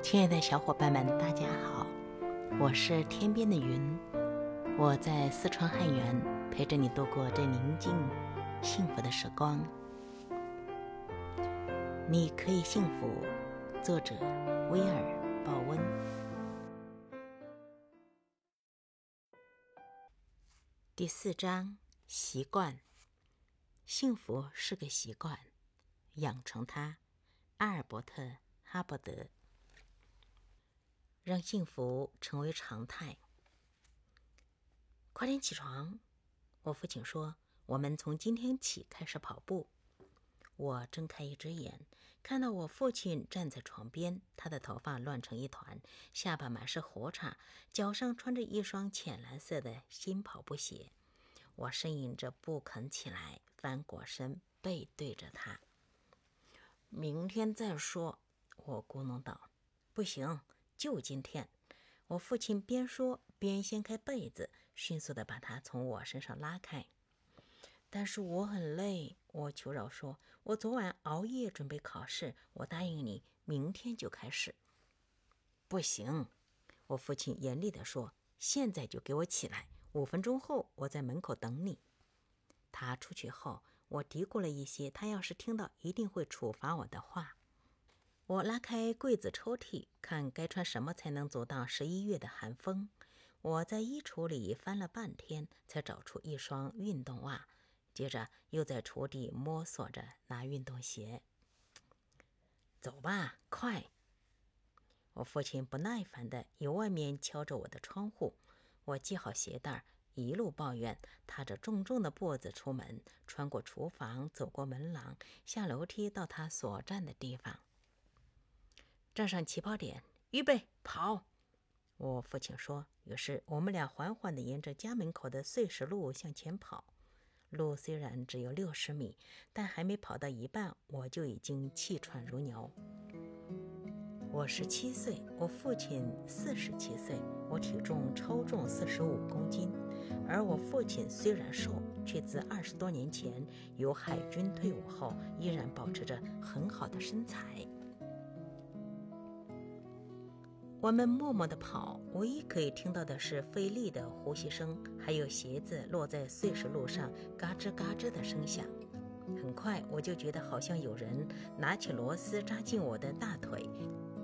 亲爱的小伙伴们，大家好，我是天边的云，我在四川汉源陪着你度过这宁静、幸福的时光。你可以幸福。作者：威尔·鲍温。第四章：习惯。幸福是个习惯，养成它。阿尔伯特·哈伯德。让幸福成为常态。快点起床！我父亲说：“我们从今天起开始跑步。”我睁开一只眼，看到我父亲站在床边，他的头发乱成一团，下巴满是胡茬，脚上穿着一双浅蓝色的新跑步鞋。我呻吟着不肯起来，翻过身背对着他。明天再说，我咕哝道：“不行。”就今天，我父亲边说边掀开被子，迅速地把它从我身上拉开。但是我很累，我求饶说：“我昨晚熬夜准备考试，我答应你，明天就开始。”不行，我父亲严厉地说：“现在就给我起来，五分钟后我在门口等你。”他出去后，我嘀咕了一些他要是听到一定会处罚我的话。我拉开柜子抽屉，看该穿什么才能阻挡十一月的寒风。我在衣橱里翻了半天，才找出一双运动袜，接着又在橱底摸索着拿运动鞋。走吧，快！我父亲不耐烦地由外面敲着我的窗户。我系好鞋带，一路抱怨，踏着重重的步子出门，穿过厨房，走过门廊，下楼梯到他所站的地方。站上起跑点，预备跑！我父亲说。于是我们俩缓缓地沿着家门口的碎石路向前跑。路虽然只有六十米，但还没跑到一半，我就已经气喘如牛。我十七岁，我父亲四十七岁，我体重超重四十五公斤，而我父亲虽然瘦，却自二十多年前由海军退伍后，依然保持着很好的身材。我们默默地跑，唯一可以听到的是费力的呼吸声，还有鞋子落在碎石路上嘎吱嘎吱的声响。很快，我就觉得好像有人拿起螺丝扎进我的大腿，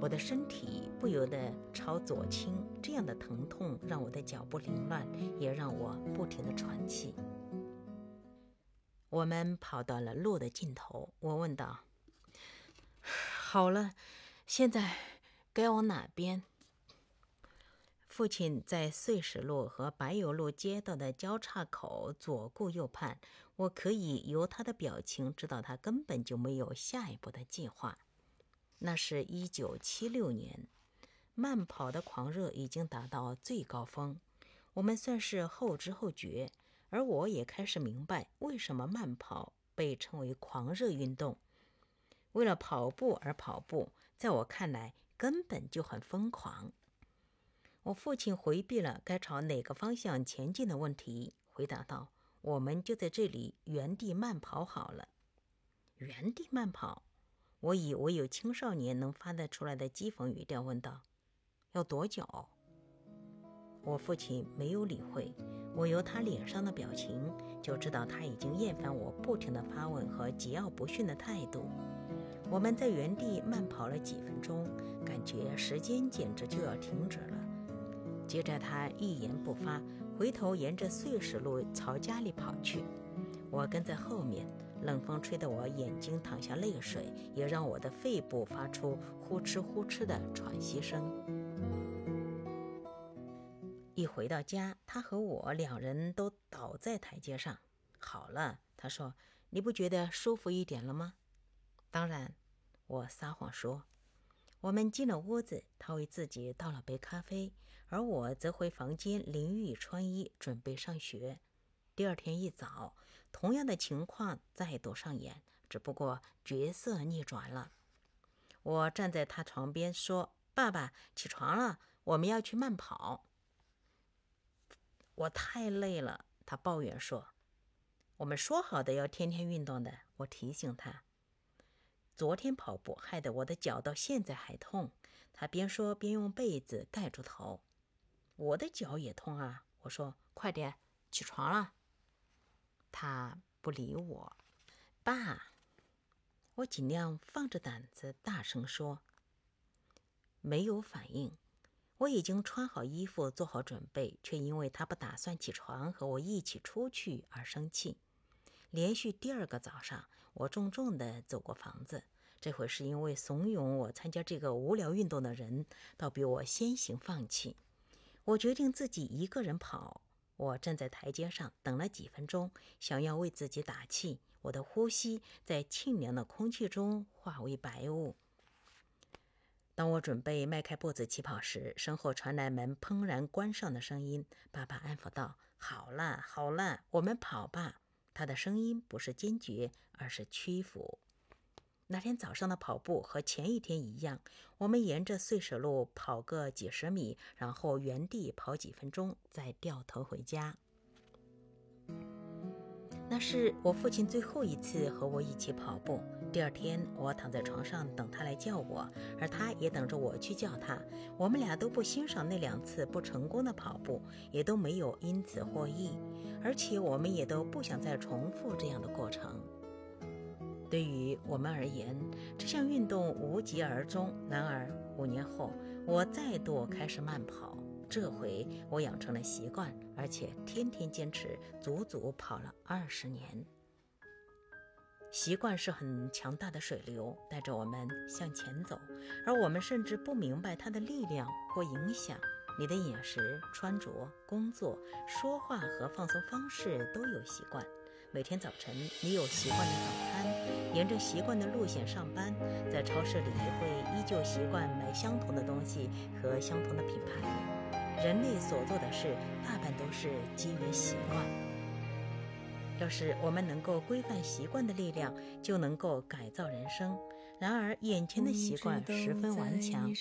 我的身体不由得朝左倾。这样的疼痛让我的脚步凌乱，也让我不停地喘气。我们跑到了路的尽头，我问道：“ 好了，现在？”该往哪边？父亲在碎石路和柏油路街道的交叉口左顾右盼，我可以由他的表情知道他根本就没有下一步的计划。那是一九七六年，慢跑的狂热已经达到最高峰，我们算是后知后觉，而我也开始明白为什么慢跑被称为狂热运动。为了跑步而跑步，在我看来。根本就很疯狂。我父亲回避了该朝哪个方向前进的问题，回答道：“我们就在这里原地慢跑好了。”原地慢跑？我以为有青少年能发得出来的讥讽语调问道：“要多久？”我父亲没有理会，我由他脸上的表情就知道他已经厌烦我不停的发问和桀骜不驯的态度。我们在原地慢跑了几分钟，感觉时间简直就要停止了。接着他一言不发，回头沿着碎石路朝家里跑去。我跟在后面，冷风吹得我眼睛淌下泪水，也让我的肺部发出呼哧呼哧的喘息声。一回到家，他和我两人都倒在台阶上。好了，他说：“你不觉得舒服一点了吗？”当然，我撒谎说。我们进了屋子，他为自己倒了杯咖啡，而我则回房间淋浴穿衣，准备上学。第二天一早，同样的情况再度上演，只不过角色逆转了。我站在他床边说：“爸爸，起床了，我们要去慢跑。”我太累了，他抱怨说：“我们说好的要天天运动的。”我提醒他。昨天跑步害得我的脚到现在还痛。他边说边用被子盖住头。我的脚也痛啊！我说：“快点起床了。”他不理我。爸，我尽量放着胆子大声说。没有反应。我已经穿好衣服，做好准备，却因为他不打算起床和我一起出去而生气。连续第二个早上，我重重地走过房子。这回是因为怂恿我参加这个无聊运动的人，倒比我先行放弃。我决定自己一个人跑。我站在台阶上等了几分钟，想要为自己打气。我的呼吸在清凉的空气中化为白雾。当我准备迈开步子起跑时，身后传来门砰然关上的声音。爸爸安抚道：“好了，好了，我们跑吧。”他的声音不是坚决，而是屈服。那天早上的跑步和前一天一样，我们沿着碎石路跑个几十米，然后原地跑几分钟，再掉头回家。那是我父亲最后一次和我一起跑步。第二天，我躺在床上等他来叫我，而他也等着我去叫他。我们俩都不欣赏那两次不成功的跑步，也都没有因此获益，而且我们也都不想再重复这样的过程。对于我们而言，这项运动无疾而终。然而，五年后，我再度开始慢跑。这回我养成了习惯，而且天天坚持，足足跑了二十年。习惯是很强大的水流，带着我们向前走，而我们甚至不明白它的力量或影响。你的饮食、穿着、工作、说话和放松方式都有习惯。每天早晨，你有习惯的早餐，沿着习惯的路线上班，在超市里会依旧习惯买相同的东西和相同的品牌。人类所做的事，大半都是基于习惯。要是我们能够规范习惯的力量，就能够改造人生。然而，眼前的习惯十分顽强，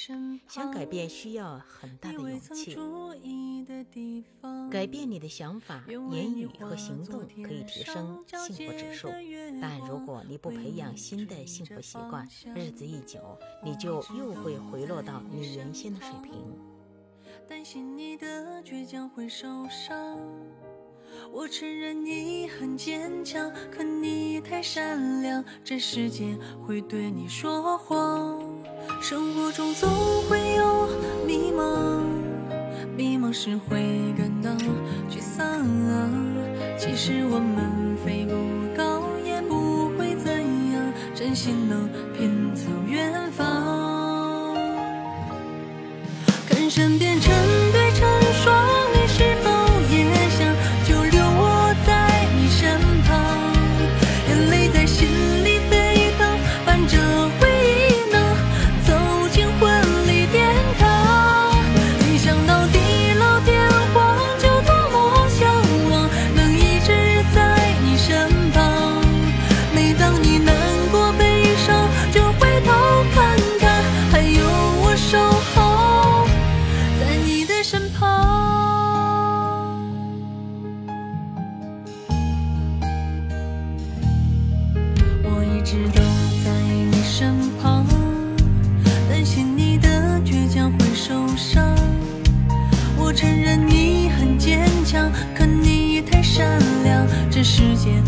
想改变需要很大的勇气。改变你的想法、言语和行动，可以提升幸福指数。但如果你不培养新的幸福习惯，日子一久，你就又会回落到你原先的水平。担心你的倔强会受伤，我承认你很坚强，可你太善良，这世界会对你说谎。生活中总会有迷茫，迷茫时会感到沮丧。其实我们飞不高，也不会怎样，真心能拼凑远方。看身边你难过悲伤，就回头看看，还有我守候在你的身旁。我一直都在你身旁，担心你的倔强会受伤。我承认你很坚强，可你也太善良。这世界。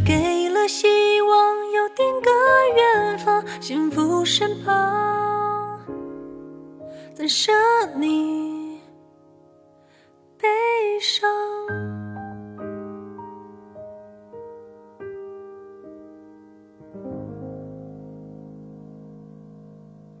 给了希望又定格远方幸福身旁怎舍你悲伤。